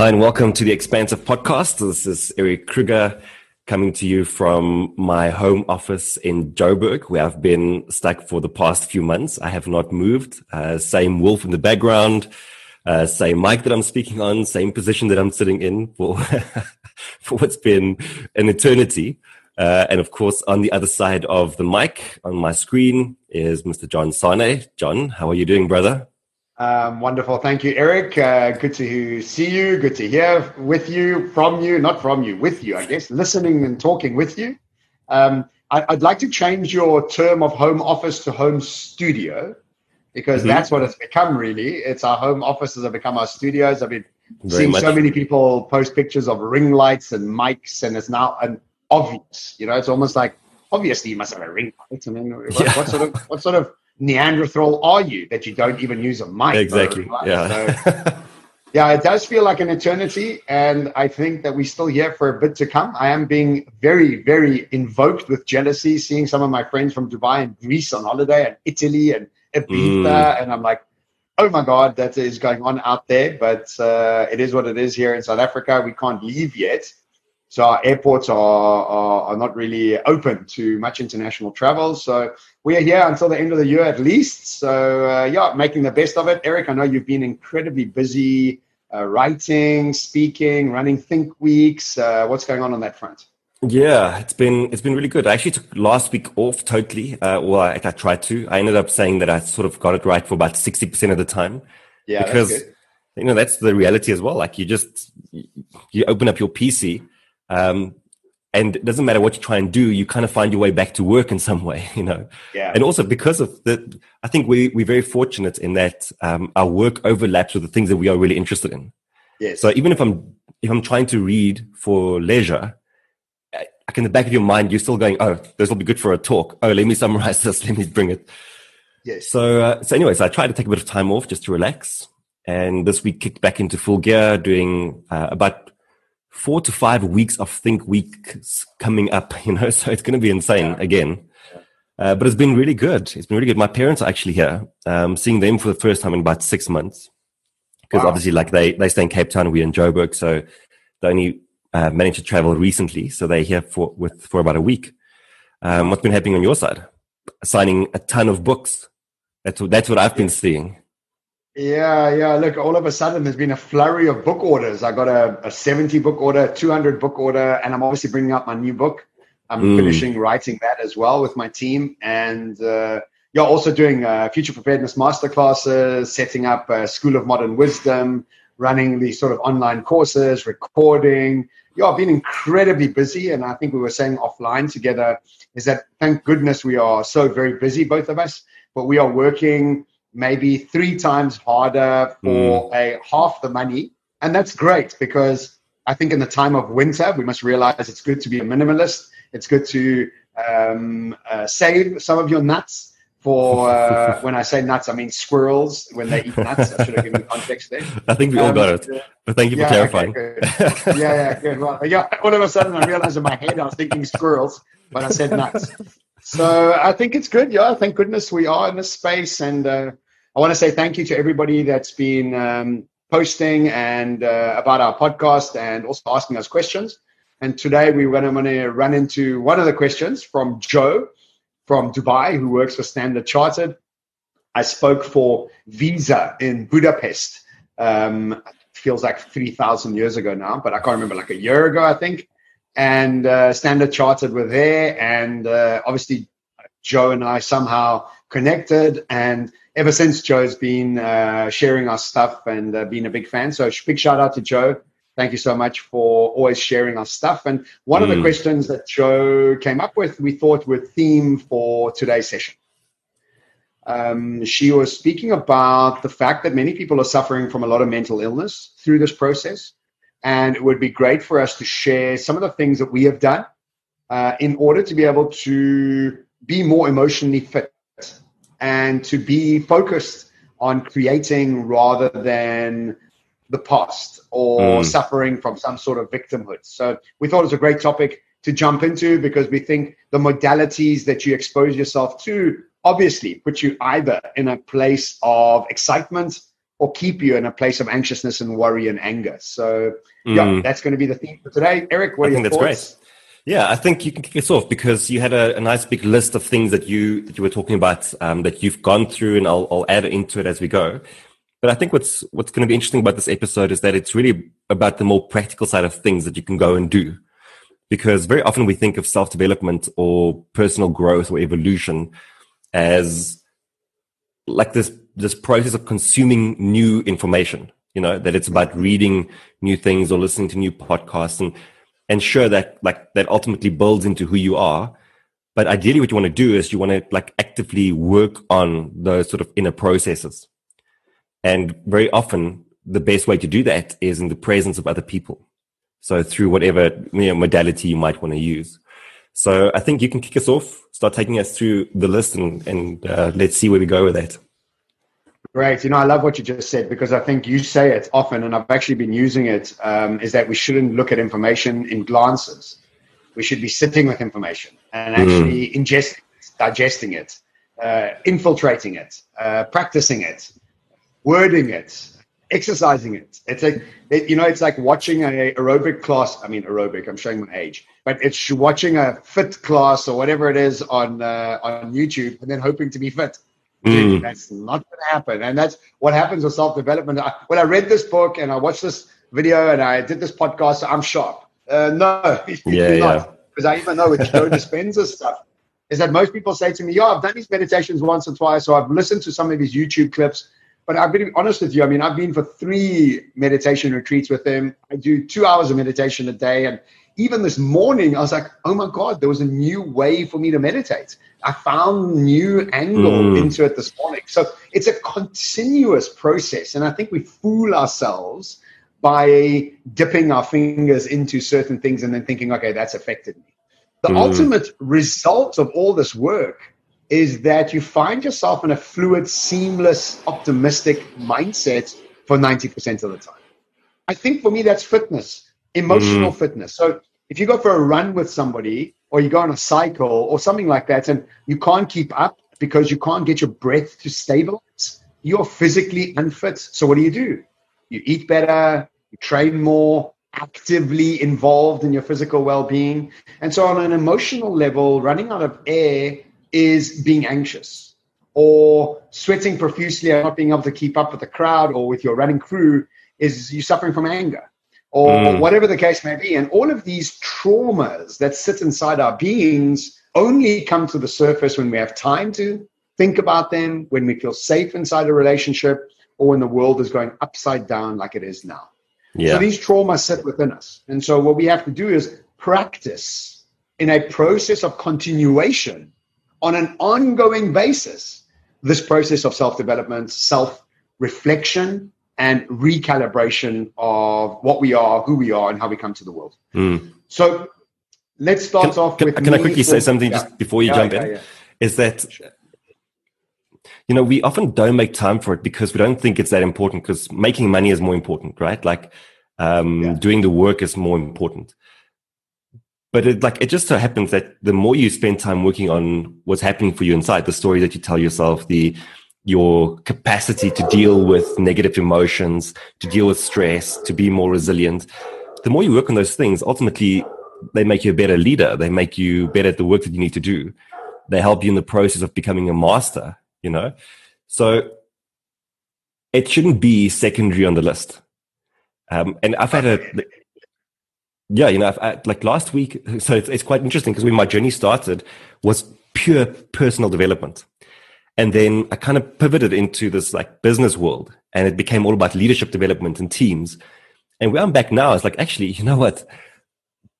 Hi, and welcome to the Expansive Podcast. This is Erik Kruger coming to you from my home office in Joburg, where I've been stuck for the past few months. I have not moved. Uh, same wolf in the background, uh, same mic that I'm speaking on, same position that I'm sitting in for, for what's been an eternity. Uh, and of course, on the other side of the mic on my screen is Mr. John Sanei. John, how are you doing, brother? Um, wonderful. Thank you, Erik. Uh, good to see you. Good to hear with you, from you, not from you, with you, I guess, listening and talking with you. Um, I, would like to change your term of home office to home studio because mm-hmm. that's what it's become, really. It's our home offices have become our studios. I've been Very seeing much. so many people post pictures of ring lights and mics, and it's now an obvious. You know, it's almost like obviously you must have a ring light. I mean, what, yeah. what sort of what sort of Neanderthal are you that you don't even use a mic? Exactly. Yeah. So, yeah, it does feel like an eternity, and I think that we're still here for a bit to come. I am being very, very invoked with jealousy, seeing some of my friends from Dubai and Greece on holiday, and Italy and Ibiza, mm. and I'm like, oh my god, that is going on out there. But uh, it is what it is here in South Africa. We can't leave yet. So our airports are, are, are, not really open to much international travel. So we are here until the end of the year at least. So uh, yeah, making the best of it. Erik, I know you've been incredibly busy uh, writing, speaking, running Think Weeks. Uh, what's going on on that front? Yeah, it's been it's been really good. I actually took last week off totally. Uh, well, I, I tried to. I ended up saying that I sort of got it right for about sixty percent of the time. Yeah, because you know that's the reality as well. Like you just you open up your PC um, and it doesn't matter what you try and do, you kind of find your way back to work in some way, you know. Yeah. And also because of the, I think we we're very fortunate in that um, our work overlaps with the things that we are really interested in. Yes. So even if I'm if I'm trying to read for leisure, like in the back of your mind, you're still going, "Oh, this will be good for a talk. Oh, let me summarize this. Let me bring it." Yes. So, uh, so anyways, I tried to take a bit of time off just to relax, and this week kicked back into full gear, doing uh, about four to five weeks of Think Weeks coming up, you know, so it's going to be insane yeah. again. Uh, but it's been really good. It's been really good. My parents are actually here, um, seeing them for the first time in about six months. Because wow. obviously, like they, they stay in Cape Town, we're in Joburg, so they only uh, managed to travel recently. So they're here for with for about a week. Um, what's been happening on your side? Signing a ton of books. That's that's what I've been seeing. Yeah, yeah. Look, all of a sudden there's been a flurry of book orders. I got a, a 70 book order, 200 book order, and I'm obviously bringing out my new book. I'm mm. finishing writing that as well with my team. And uh, yeah, also doing uh, future preparedness masterclasses, setting up a School of Modern Wisdom, running these sort of online courses, recording. Yeah, I've been incredibly busy. And I think we were saying offline together is that thank goodness we are so very busy, both of us, but we are working maybe three times harder for mm. a half the money. And that's great because I think in the time of winter, we must realize it's good to be a minimalist. It's good to um, uh, save some of your nuts for uh, when I say nuts, I mean squirrels when they eat nuts. I should have given context there. I think we all um, got it. But thank you yeah, for clarifying. Okay, yeah, yeah, good. Well, yeah, all of a sudden I realized in my head I was thinking squirrels, but I said nuts. So I think it's good. Yeah, thank goodness we are in this space and. Uh, I want to say thank you to everybody that's been um, posting and uh, about our podcast and also asking us questions. And today we're going to run into one of the questions from Jo from Dubai, who works for Standard Chartered. I spoke for Visa in Budapest. Um, feels like 3,000 years ago now, but I can't remember, like a year ago, I think. And uh, Standard Chartered were there. And uh, obviously, Jo and I somehow connected. And ever since Jo's been uh, sharing our stuff and uh, been a big fan. So big shout out to Jo. Thank you so much for always sharing our stuff. And one mm. of the mm. questions that Jo came up with, we thought were theme for today's session. Um, she was speaking about the fact that many people are suffering from a lot of mental illness through this process. And it would be great for us to share some of the things that we have done uh, in order to be able to be more emotionally fit and to be focused on creating rather than the past or mm. suffering from some sort of victimhood. So we thought it was a great topic to jump into because we think the modalities that you expose yourself to obviously put you either in a place of excitement or keep you in a place of anxiousness and worry and anger. So, yeah, mm. that's going to be the theme for today. Erik, what I think that's thoughts? great. Yeah, I think you can kick us off because you had a, a nice big list of things that you that you were talking about um, that you've gone through, and I'll, I'll add into it as we go. But I think what's what's going to be interesting about this episode is that it's really about the more practical side of things that you can go and do. Because very often we think of self development or personal growth or evolution as like this this process of consuming new information. You know that it's about reading new things or listening to new podcasts and and sure that like that ultimately builds into who you are. But ideally, what you want to do is you want to like actively work on those sort of inner processes and very often, the best way to do that is in the presence of other people. So through whatever you know, modality you might want to use. So I think you can kick us off, start taking us through the list, and, and uh, let's see where we go with that. Great. You know, I love what you just said because I think you say it often, and I've actually been using it. Um, is that we shouldn't look at information in glances. We should be sitting with information and actually mm. ingesting it, digesting it, uh, infiltrating it, uh, practicing it, wording it, exercising it. It's like it, you know, it's like watching a aerobic class. I mean, aerobic. I'm showing my age, but it's watching a fit class or whatever it is on uh, on YouTube, and then hoping to be fit. Mm. That's not going to happen, and that's what happens with self development. When I read this book and I watched this video and I did this podcast, I'm sharp. Uh, no, yeah, yeah. Because I even know with Joe Dispenza's stuff is that most people say to me, "Yeah, I've done these meditations once or twice, or I've listened to some of his YouTube clips." But I've been honest with you. I mean, I've been for three meditation retreats with him. I do two hours of meditation a day. And even this morning, I was like, oh my God, there was a new way for me to meditate. I found new angle mm. into it this morning. So it's a continuous process. And I think we fool ourselves by dipping our fingers into certain things and then thinking, okay, that's affected me. The mm. ultimate result of all this work is that you find yourself in a fluid, seamless, optimistic mindset for 90% of the time. I think for me, that's fitness, emotional mm. fitness. So if you go for a run with somebody or you go on a cycle or something like that and you can't keep up because you can't get your breath to stabilize, you're physically unfit. So what do you do? You eat better, you train more, actively involved in your physical well being. And so on an emotional level, running out of air is being anxious or sweating profusely and not being able to keep up with the crowd or with your running crew is you suffering from anger or mm. whatever the case may be. And all of these traumas that sit inside our beings only come to the surface when we have time to think about them, when we feel safe inside a relationship, or when the world is going upside down like it is now. Yeah. So these traumas sit within us. And so what we have to do is practice in a process of continuation on an ongoing basis this process of self development, self reflection, and recalibration of what we are, who we are, and how we come to the world. Mm. So let's start can, off can, with. Can I quickly say something yeah. just before you yeah, jump yeah, in? Is that you know we often don't make time for it because we don't think it's that important because making money is more important, right? Like um, doing the work is more important but it like it just so happens that the more you spend time working on what's happening for you inside the story that you tell yourself the your capacity to deal with negative emotions to deal with stress to be more resilient. The more you work on those things ultimately they make you a better leader. They make you better at the work that you need to do. They help you in the process of becoming a master you know? So it shouldn't be secondary on the list. Um, and i've had a yeah, you know, I, like last week, so it's, it's quite interesting because when my journey started was pure personal development. And then I kind of pivoted into this like business world and it became all about leadership development and teams. And where I'm back now is like, actually, you know what?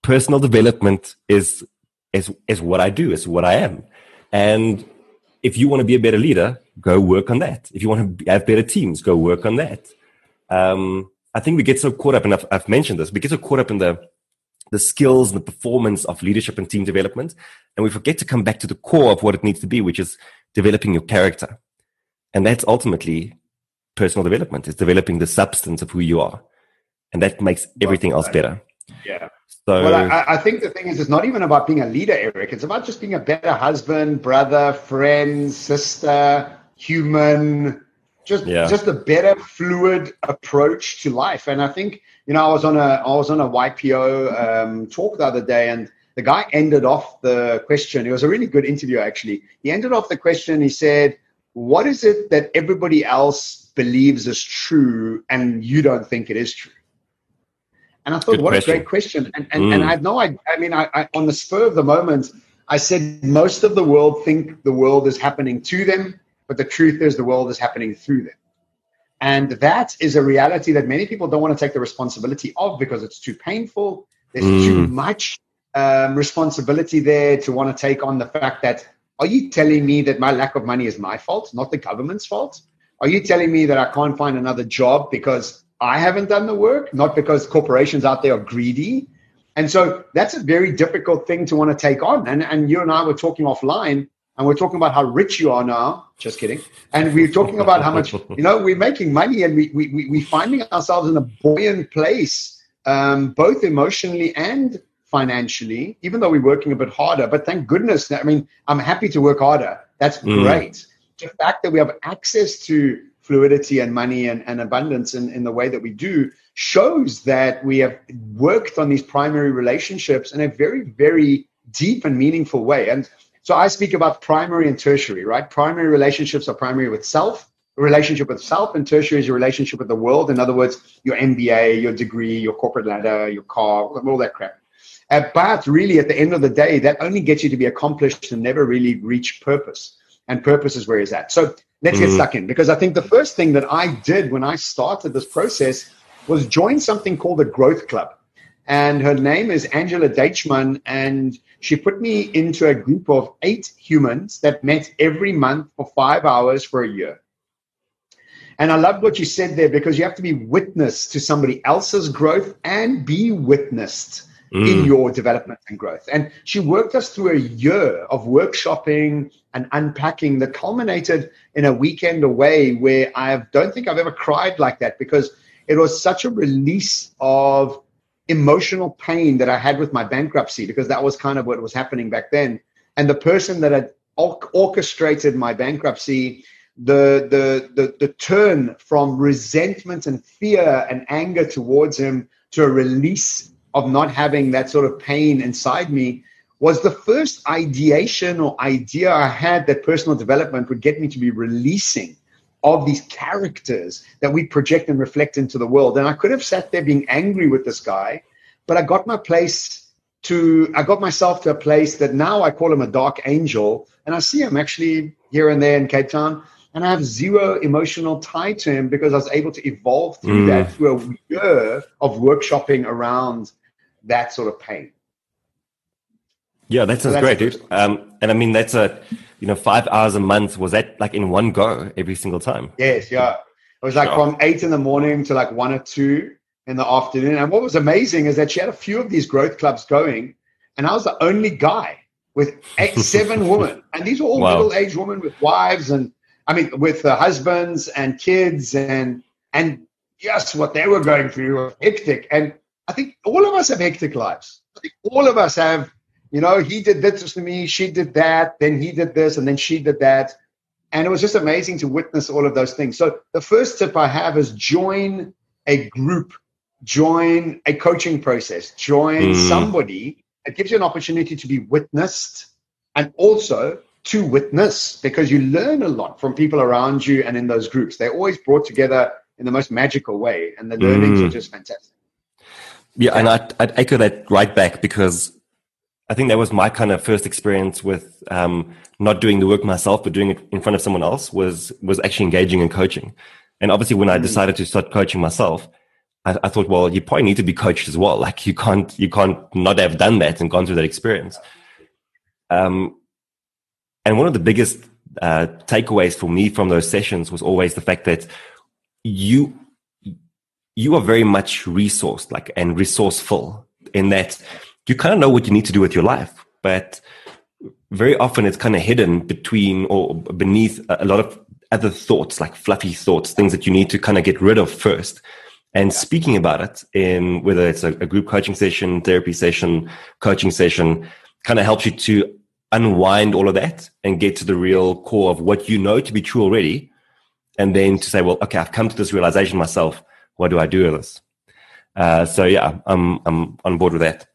Personal development is, is, is what I do, is what I am. And if you want to be a better leader, go work on that. If you want to have better teams, go work on that. Um, I think we get so caught up, and I've, I've mentioned this, we get so caught up in the the skills and the performance of leadership and team development. And we forget to come back to the core of what it needs to be, which is developing your character. And that's ultimately personal development. It's developing the substance of who you are. And that makes everything else better. Yeah. So, well, I, I, think the thing is, it's not even about being a leader, Erik. It's about just being a better husband, brother, friend, sister, human, just yeah. just a better fluid approach to life. And I think you know I was on a I was on a YPO um, talk the other day, and the guy ended off the question. It was a really good interview actually. He ended off the question. He said, "What is it that everybody else believes is true, and you don't think it is true?" And I thought, good what question. a great question. And and, mm. and I had no idea. I mean, I, I on the spur of the moment. I said most of the world think the world is happening to them but the truth is the world is happening through them. And that is a reality that many people don't want to take the responsibility of because it's too painful. There's mm. too much um, responsibility there to want to take on the fact that are you telling me that my lack of money is my fault, not the government's fault? Are you telling me that I can't find another job because I haven't done the work, not because corporations out there are greedy? And so that's a very difficult thing to want to take on. And, and you and I were talking offline and we're talking about how rich you are now. Just kidding. And we're talking about how much, you know, we're making money and we, we, we, we're finding ourselves in a buoyant place, um, both emotionally and financially, even though we're working a bit harder. But thank goodness, I mean, I'm happy to work harder. That's mm. great. The fact that we have access to fluidity and money and, and abundance in, in the way that we do shows that we have worked on these primary relationships in a very, very deep and meaningful way. And so I speak about primary and tertiary, right? Primary relationships are primary with self, relationship with self, and tertiary is your relationship with the world. In other words, your MBA, your degree, your corporate ladder, your car, all that crap. But really, at the end of the day, that only gets you to be accomplished and never really reach purpose. And purpose is where is that. So let's mm. get stuck in because I think the first thing that I did when I started this process was join something called the Growth Club. And her name is Angela Deichmann. And she put me into a group of eight humans that met every month for five hours for a year. And I loved what you said there because you have to be witness to somebody else's growth and be witnessed mm. in your development and growth. And she worked us through a year of workshopping and unpacking that culminated in a weekend away where I don't think I've ever cried like that because it was such a release of emotional pain that I had with my bankruptcy because that was kind of what was happening back then. And the person that had orchestrated my bankruptcy, the, the, the, the turn from resentment and fear and anger towards him to a release of not having that sort of pain inside me was the first ideation or idea I had that personal development would get me to be releasing of these characters that we project and reflect into the world. And I could have sat there being angry with this guy, but I got my place to, I got myself to a place that now I call him a dark angel. And I see him actually here and there in Cape Town. And I have zero emotional tie to him because I was able to evolve through mm. that through a year of workshopping around that sort of pain. Yeah, that sounds so great, dude. Um, and I mean, that's a, you know, five hours a month. Was that like in one go every single time? Yes, yeah. It was like from eight in the morning to like one or two in the afternoon. And what was amazing is that she had a few of these growth clubs going, and I was the only guy with eight, seven women, and these were all wow. middle-aged women with wives and I mean with uh, husbands and kids and and yes, what they were going through was hectic. And I think all of us have hectic lives. I think all of us have you know, he did this to me, she did that, then he did this, and then she did that. And it was just amazing to witness all of those things. So the first tip I have is join a group, join a coaching process, join mm. somebody. It gives you an opportunity to be witnessed and also to witness because you learn a lot from people around you and in those groups. They're always brought together in the most magical way, and the learnings mm. are just fantastic. Yeah, and I'd, I'd echo that right back because I think that was my kind of first experience with um, not doing the work myself, but doing it in front of someone else. Was was actually engaging in coaching, and obviously when I mm. decided to start coaching myself, I, I, thought, well, you probably need to be coached as well. Like you can't you can't not have done that and gone through that experience. Um, and one of the biggest uh, takeaways for me from those sessions was always the fact that you you are very much resourced, like and resourceful in that you kind of know what you need to do with your life, but very often it's kind of hidden between or beneath a lot of other thoughts, like fluffy thoughts, things that you need to kind of get rid of first. And speaking about it in whether it's a, a group coaching session, therapy session, coaching session, kind of helps you to unwind all of that and get to the real core of what you know to be true already. and then to say, well, okay, I've come to this realization myself. What do I do with this? Uh, so yeah, I'm I'm on board with that.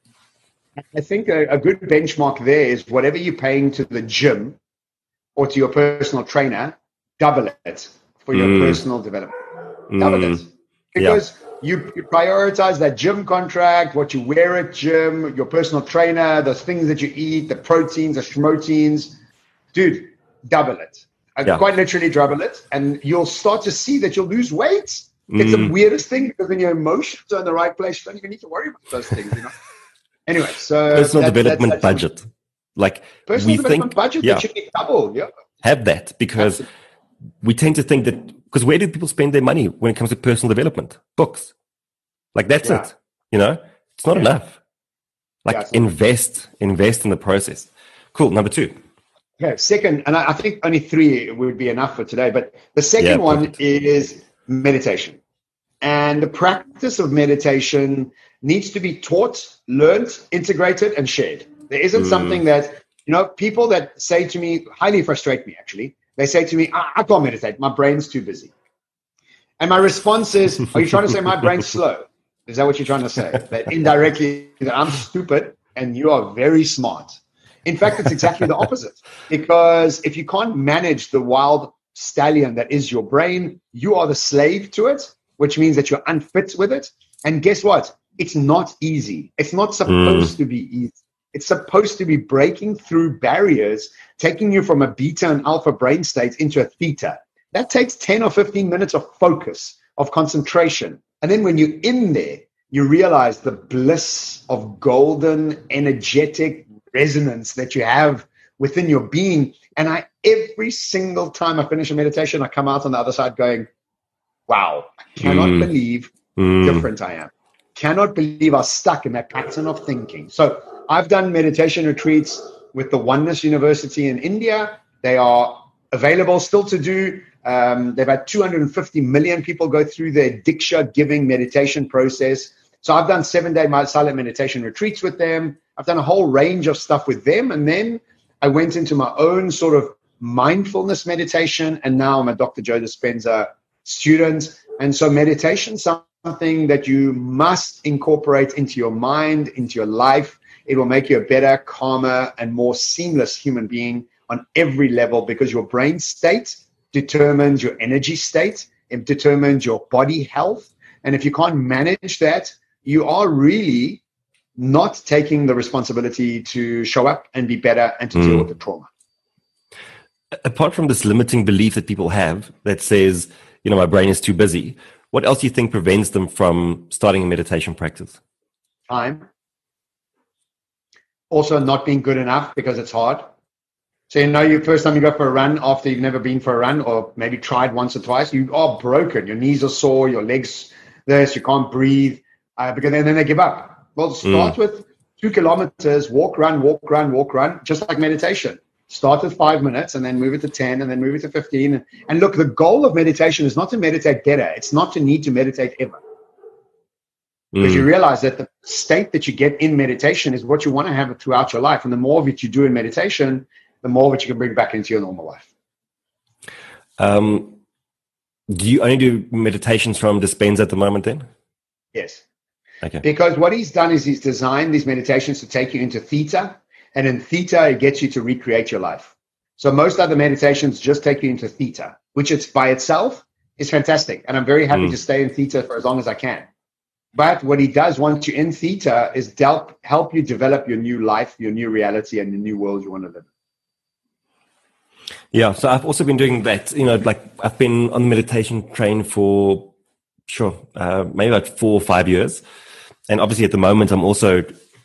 I think a, a, good benchmark there is whatever you're paying to the gym or to your personal trainer, double it for your mm. personal development. Double mm. it because yeah. you, you prioritize that gym contract, what you wear at gym, your personal trainer, the things that you eat, the proteins, the schmoteins. Dude, double it. Yeah. Quite literally double it, and you'll start to see that you'll lose weight. It's the mm. weirdest thing because when your emotions are in the right place, you don't even need to worry about those things, you know. Anyway, so personal development that's, that's budget, like personal we development think, budget yeah, that should be double. Yeah, have that because Absolutely. we tend to think that because where do people spend their money when it comes to personal development? Books, like that's yeah. it. You know, it's not yeah. enough. Like yeah, invest, enough. invest in the process. Cool. Number two. Okay. Second, and I, I think only three would be enough for today. But the second one is meditation. And the practice of meditation needs to be taught, learned, integrated, and shared. There isn't mm. something that, you know, people that say to me, highly frustrate me actually. They say to me, I, I can't meditate. My brain's too busy. And my response is, Are you trying to say my brain's slow? Is that what you're trying to say? That indirectly, that I'm stupid and you are very smart. In fact, it's exactly the opposite. Because if you can't manage the wild stallion that is your brain, you are the slave to it, which means that you're unfit with it. And guess what? It's not easy. It's not supposed mm. to be easy. It's supposed to be breaking through barriers, taking you from a beta and alpha brain state into a theta. That takes 10 or 15 minutes of focus, of concentration. And then when you're in there, you realize the bliss of golden, energetic resonance that you have within your being. And I, every single time I finish a meditation, I come out on the other side going, wow, I cannot mm. believe mm. different I am. Cannot believe I'm stuck in that pattern of thinking. So I've done meditation retreats with the Oneness University in India. They are available still to do. Um, they've had 250 million people go through their Diksha giving meditation process. So I've done seven day silent meditation retreats with them. I've done a whole range of stuff with them. And then I went into my own sort of mindfulness meditation. And now I'm a Dr. Joe Dispenza student. And so meditation something that you must incorporate into your mind, into your life. It will make you a better, calmer, and more seamless human being on every level because your brain state determines your energy state, it determines your body health. And if you can't manage that, you are really not taking the responsibility to show up and be better and to mm. deal with the trauma. Apart from this limiting belief that people have that says, you know, my brain is too busy, what else do you think prevents them from starting a meditation practice? Time. Also, not being good enough because it's hard. So you know, you first time you go for a run after you've never been for a run, or maybe tried once or twice, you are broken. Your knees are sore, your legs this, you can't breathe, uh, because then, then they give up. Well, start mm. with two kilometers, walk, run, walk, run, walk, run, just like meditation start with five minutes and then move it to 10 and then move it to 15. And look, the goal of meditation is not to meditate better. It's not to need to meditate ever. Because you realize that the state that you get in meditation is what you want to have throughout your life. And the more of it you do in meditation, the more of it you can bring back into your normal life. Um, do you only do meditations from Dispenza at the moment then? Yes. Okay. Because what he's done is he's designed these meditations to take you into theta, and in theta, it gets you to recreate your life. So most other meditations just take you into theta, which it's by itself is fantastic. And I'm very happy mm. to stay in theta for as long as I can. But what he does once you're in theta is help, help you develop your new life, your new reality, and the new world you want to live. Yeah, so I've also been doing that. You know, like I've been on the meditation train for sure, uh, maybe about four or five years, and obviously at the moment I'm also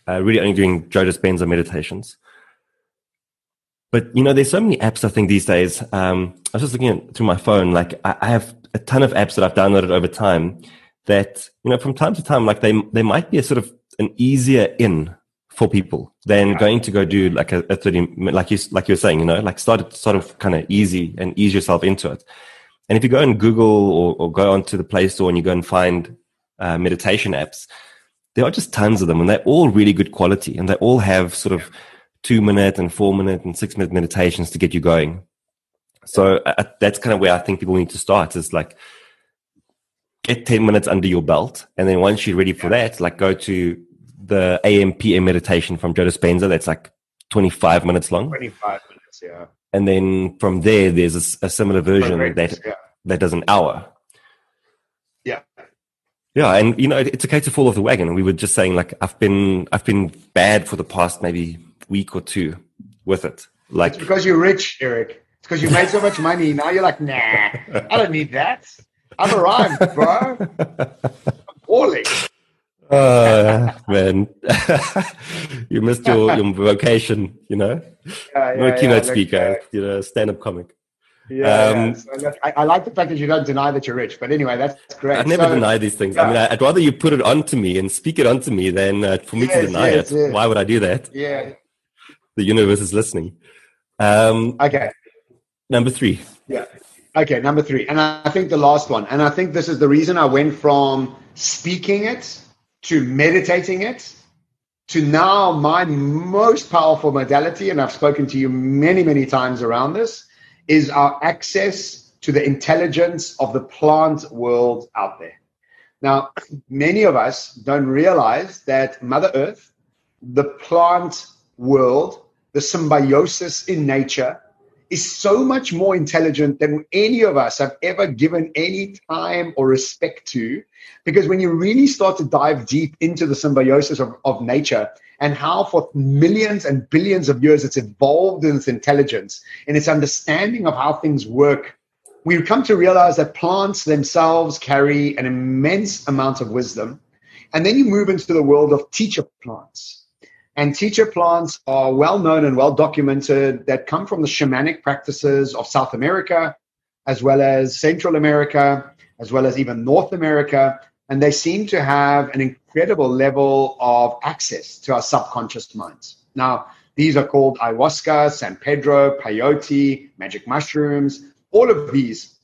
uh, really only doing Joe Dispenza meditations. But you know, there's so many apps. I think these days. Um, I was just looking at, through my phone. Like I, I, have a ton of apps that I've downloaded over time. That you know, from time to time, like they they might be a sort of an easier in for people than yeah. going to go do like a, a 30 like you like you were saying you know like start sort of kind of easy and ease yourself into it and if you go and google or, or go onto the play store and you go and find uh, meditation apps there are just tons of them and they're all really good quality and they all have sort of two minute and four minute and six minute meditations to get you going. So uh, that's kind of where I think people need to start. Is like get ten minutes under your belt, and then once you're ready for that, like go to the AM PM meditation from Joe Dispenza. That's like 25 minutes long. 25 minutes, yeah. And then from there, there's a, a similar version that yeah. that does an hour. Yeah. Yeah, and you know it's okay to fall off the wagon. We were just saying like I've been I've been bad for the past maybe week or two with it. Like it's because you're rich, Erik. It's because you made so much money. Now you're like, nah, I don't need that. I've arrived, bro. I'm poorly. Uh, man, you missed your, your vocation, you know? Yeah, yeah, a keynote yeah, speaker, look, you know, stand up comic. Yeah, um. So look, I, I, like the fact that you don't deny that you're rich, but anyway, that's great. I never so, deny these things. I mean, I'd rather you put it onto me and speak it onto me than uh, for me yes, to deny yes, it. Yes. Why would I do that? Yeah. The universe is listening. Um, okay. Number three. Yeah. Okay, number three. And I think the last one, and I think this is the reason I went from speaking it to meditating it to now my most powerful modality, and I've spoken to you many, many times around this, is our access to the intelligence of the plant world out there. Now, many of us don't realize that Mother Earth, the plant world, the symbiosis in nature, is so much more intelligent than any of us have ever given any time or respect to. Because when you really start to dive deep into the symbiosis of, of nature and how for millions and billions of years it's evolved in its intelligence and its understanding of how things work, we come to realize that plants themselves carry an immense amount of wisdom. And then you move into the world of teacher plants and teacher plants are well known and well documented that come from the shamanic practices of South America, as well as Central America, as well as even North America. And they seem to have an incredible level of access to our subconscious minds. Now, these are called ayahuasca, San Pedro, peyote, magic mushrooms. All of these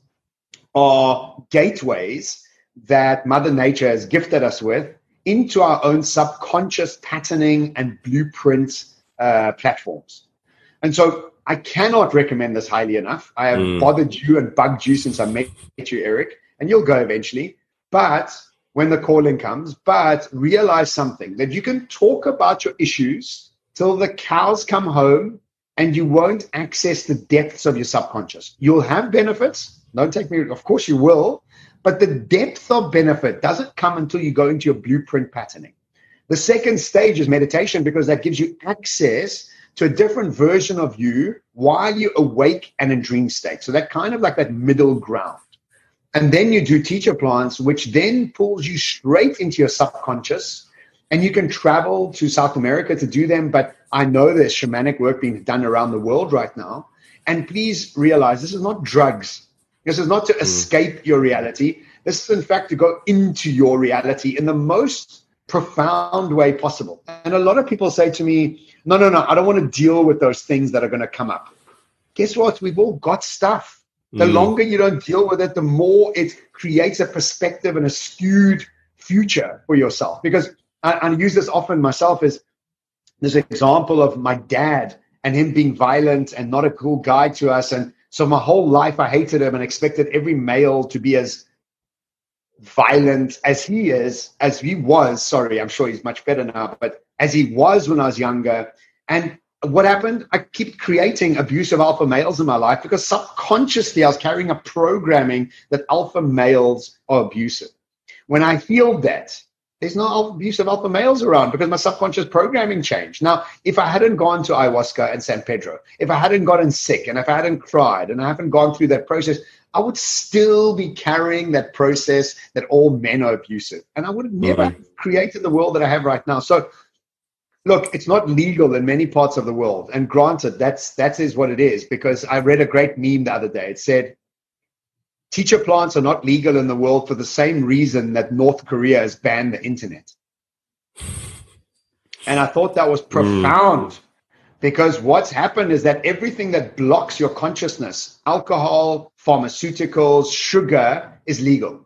are gateways that Mother Nature has gifted us with into our own subconscious patterning and blueprint uh, platforms. And so I cannot recommend this highly enough. I have mm. bothered you and bugged you since I met you, Erik, and you'll go eventually. But when the calling comes, but realize something that you can talk about your issues till the cows come home and you won't access the depths of your subconscious. You'll have benefits. Don't take me, of course you will, but the depth of benefit doesn't come until you go into your blueprint patterning. The second stage is meditation because that gives you access to a different version of you while you're awake and in dream state. So that kind of like that middle ground. And then you do teacher plants, which then pulls you straight into your subconscious. And you can travel to South America to do them. But I know there's shamanic work being done around the world right now. And please realize this is not drugs. This is not to mm. escape your reality. This is, in fact, to go into your reality in the most profound way possible. And a lot of people say to me, no, no, no, I don't want to deal with those things that are going to come up. Guess what? We've all got stuff. The mm. longer you don't deal with it, the more it creates a perspective and a skewed future for yourself. Because I, I use this often myself as this example of my dad and him being violent and not a cool guy to us. And so my whole life, I hated him and expected every male to be as violent as he is, as he was. Sorry, I'm sure he's much better now, but as he was when I was younger. And what happened? I keep creating abusive alpha males in my life because subconsciously I was carrying a programming that alpha males are abusive. When I healed that, there's no abuse of alpha males around because my subconscious programming changed. Now, if I hadn't gone to ayahuasca and San Pedro, if I hadn't gotten sick and if I hadn't cried and I haven't gone through that process, I would still be carrying that process that all men are abusive. And I would have never mm-hmm. created the world that I have right now. So look, it's not legal in many parts of the world. And granted, that's that is what it is, because I read a great meme the other day. It said Teacher plants are not legal in the world for the same reason that North Korea has banned the internet. And I thought that was hmm. profound mm. because what's happened is that everything that blocks your consciousness, alcohol, pharmaceuticals, sugar, is legal.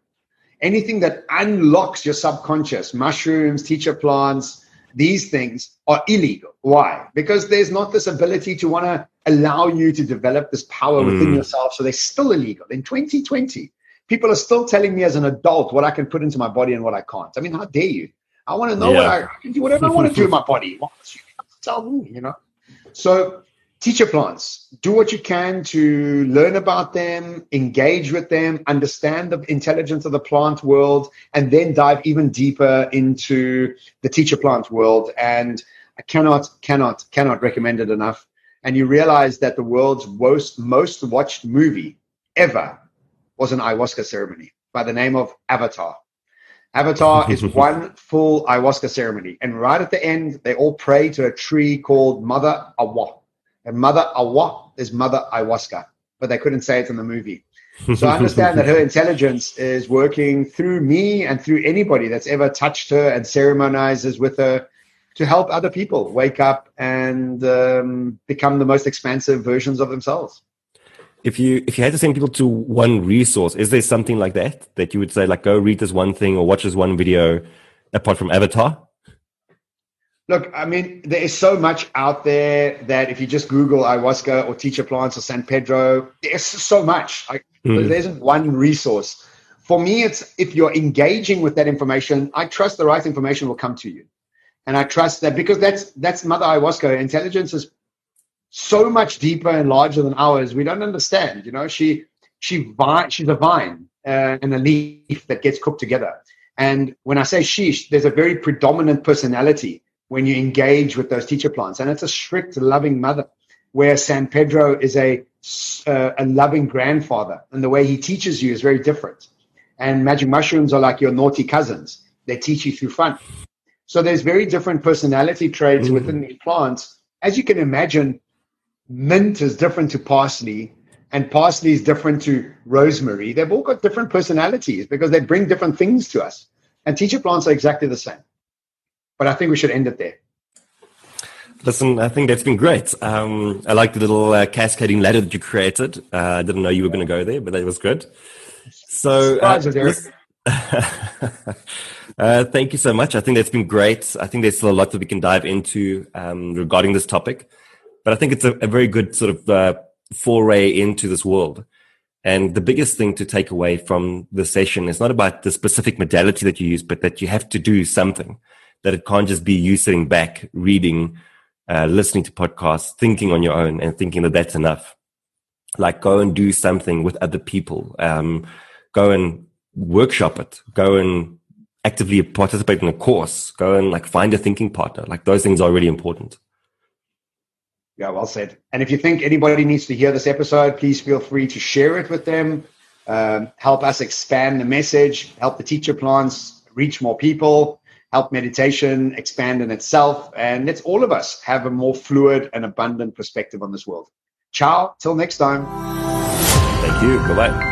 Anything that unlocks your subconscious, mushrooms, teacher plants, these things are illegal. Why? Because there's not this ability to want to allow you to develop this power Mm. within yourself. So they're still illegal. In 2020, people are still telling me as an adult what I can put into my body and what I can't. I mean, how dare you? I want to know what I, I can do, whatever I want to do in my body. Tell me, you know? So teacher plants, do what you can to learn about them, engage with them, understand the intelligence of the plant world, and then dive even deeper into the teacher plant world. And I cannot, cannot, cannot recommend it enough. And you realize that the world's most, most watched movie ever was an ayahuasca ceremony by the name of Avatar. Avatar is one full ayahuasca ceremony. And right at the end, they all pray to a tree called Mother Eywa. And Mother Eywa is Mother Ayahuasca, but they couldn't say it in the movie. So I understand that her intelligence is working through me and through anybody that's ever touched her and ceremonizes with her to help other people wake up and um, become the most expansive versions of themselves. If you if you had to send people to one resource, is there something like that that you would say like go read this one thing or watch this one video apart from Avatar? Look, I mean, there is so much out there that if you just Google ayahuasca or teacher plants or San Pedro, there's so much. Like, Mm. There isn't one resource. For me, it's if you're engaging with that information, I trust the right information will come to you, and I trust that because that's that's Mother Ayahuasca. Intelligence is so much deeper and larger than ours. We don't understand. You know, she she vine, she's a vine uh, and a leaf that gets cooked together. And when I say she, there's a very predominant personality when you engage with those teacher plants, and it's a strict, loving mother. Where San Pedro is a uh, a loving grandfather, and the way he teaches you is very different. And magic mushrooms are like your naughty cousins; they teach you through fun. So there's very different personality traits Mhm. within these plants. As you can imagine, mint is different to parsley, and parsley is different to rosemary. They've all got different personalities because they bring different things to us. And teacher plants are exactly the same. But I think we should end it there. Listen, I think that's been great. Um, I like the little uh, cascading ladder that you created. Uh, I didn't know you were going to go there, but that was good. So, uh, Surprises, Erik. listen- uh, thank you so much. I think that's been great. I think there's still a lot that we can dive into um, regarding this topic, but I think it's a, a very good sort of uh, foray into this world. And the biggest thing to take away from the session is not about the specific modality that you use, but that you have to do something. That it can't just be you sitting back reading uh, listening to podcasts, thinking on your own and thinking that that's enough. Like go and do something with other people. Um, go and workshop it. Go and actively participate in a course. Go and like find a thinking partner. Like those things are really important. Yeah, well said. And if you think anybody needs to hear this episode, please feel free to share it with them. Um, help us expand the message, help the teacher plans reach more people, help meditation expand in itself. And let's all of us have a more fluid and abundant perspective on this world. Ciao, till next time. Thank you. Bye bye.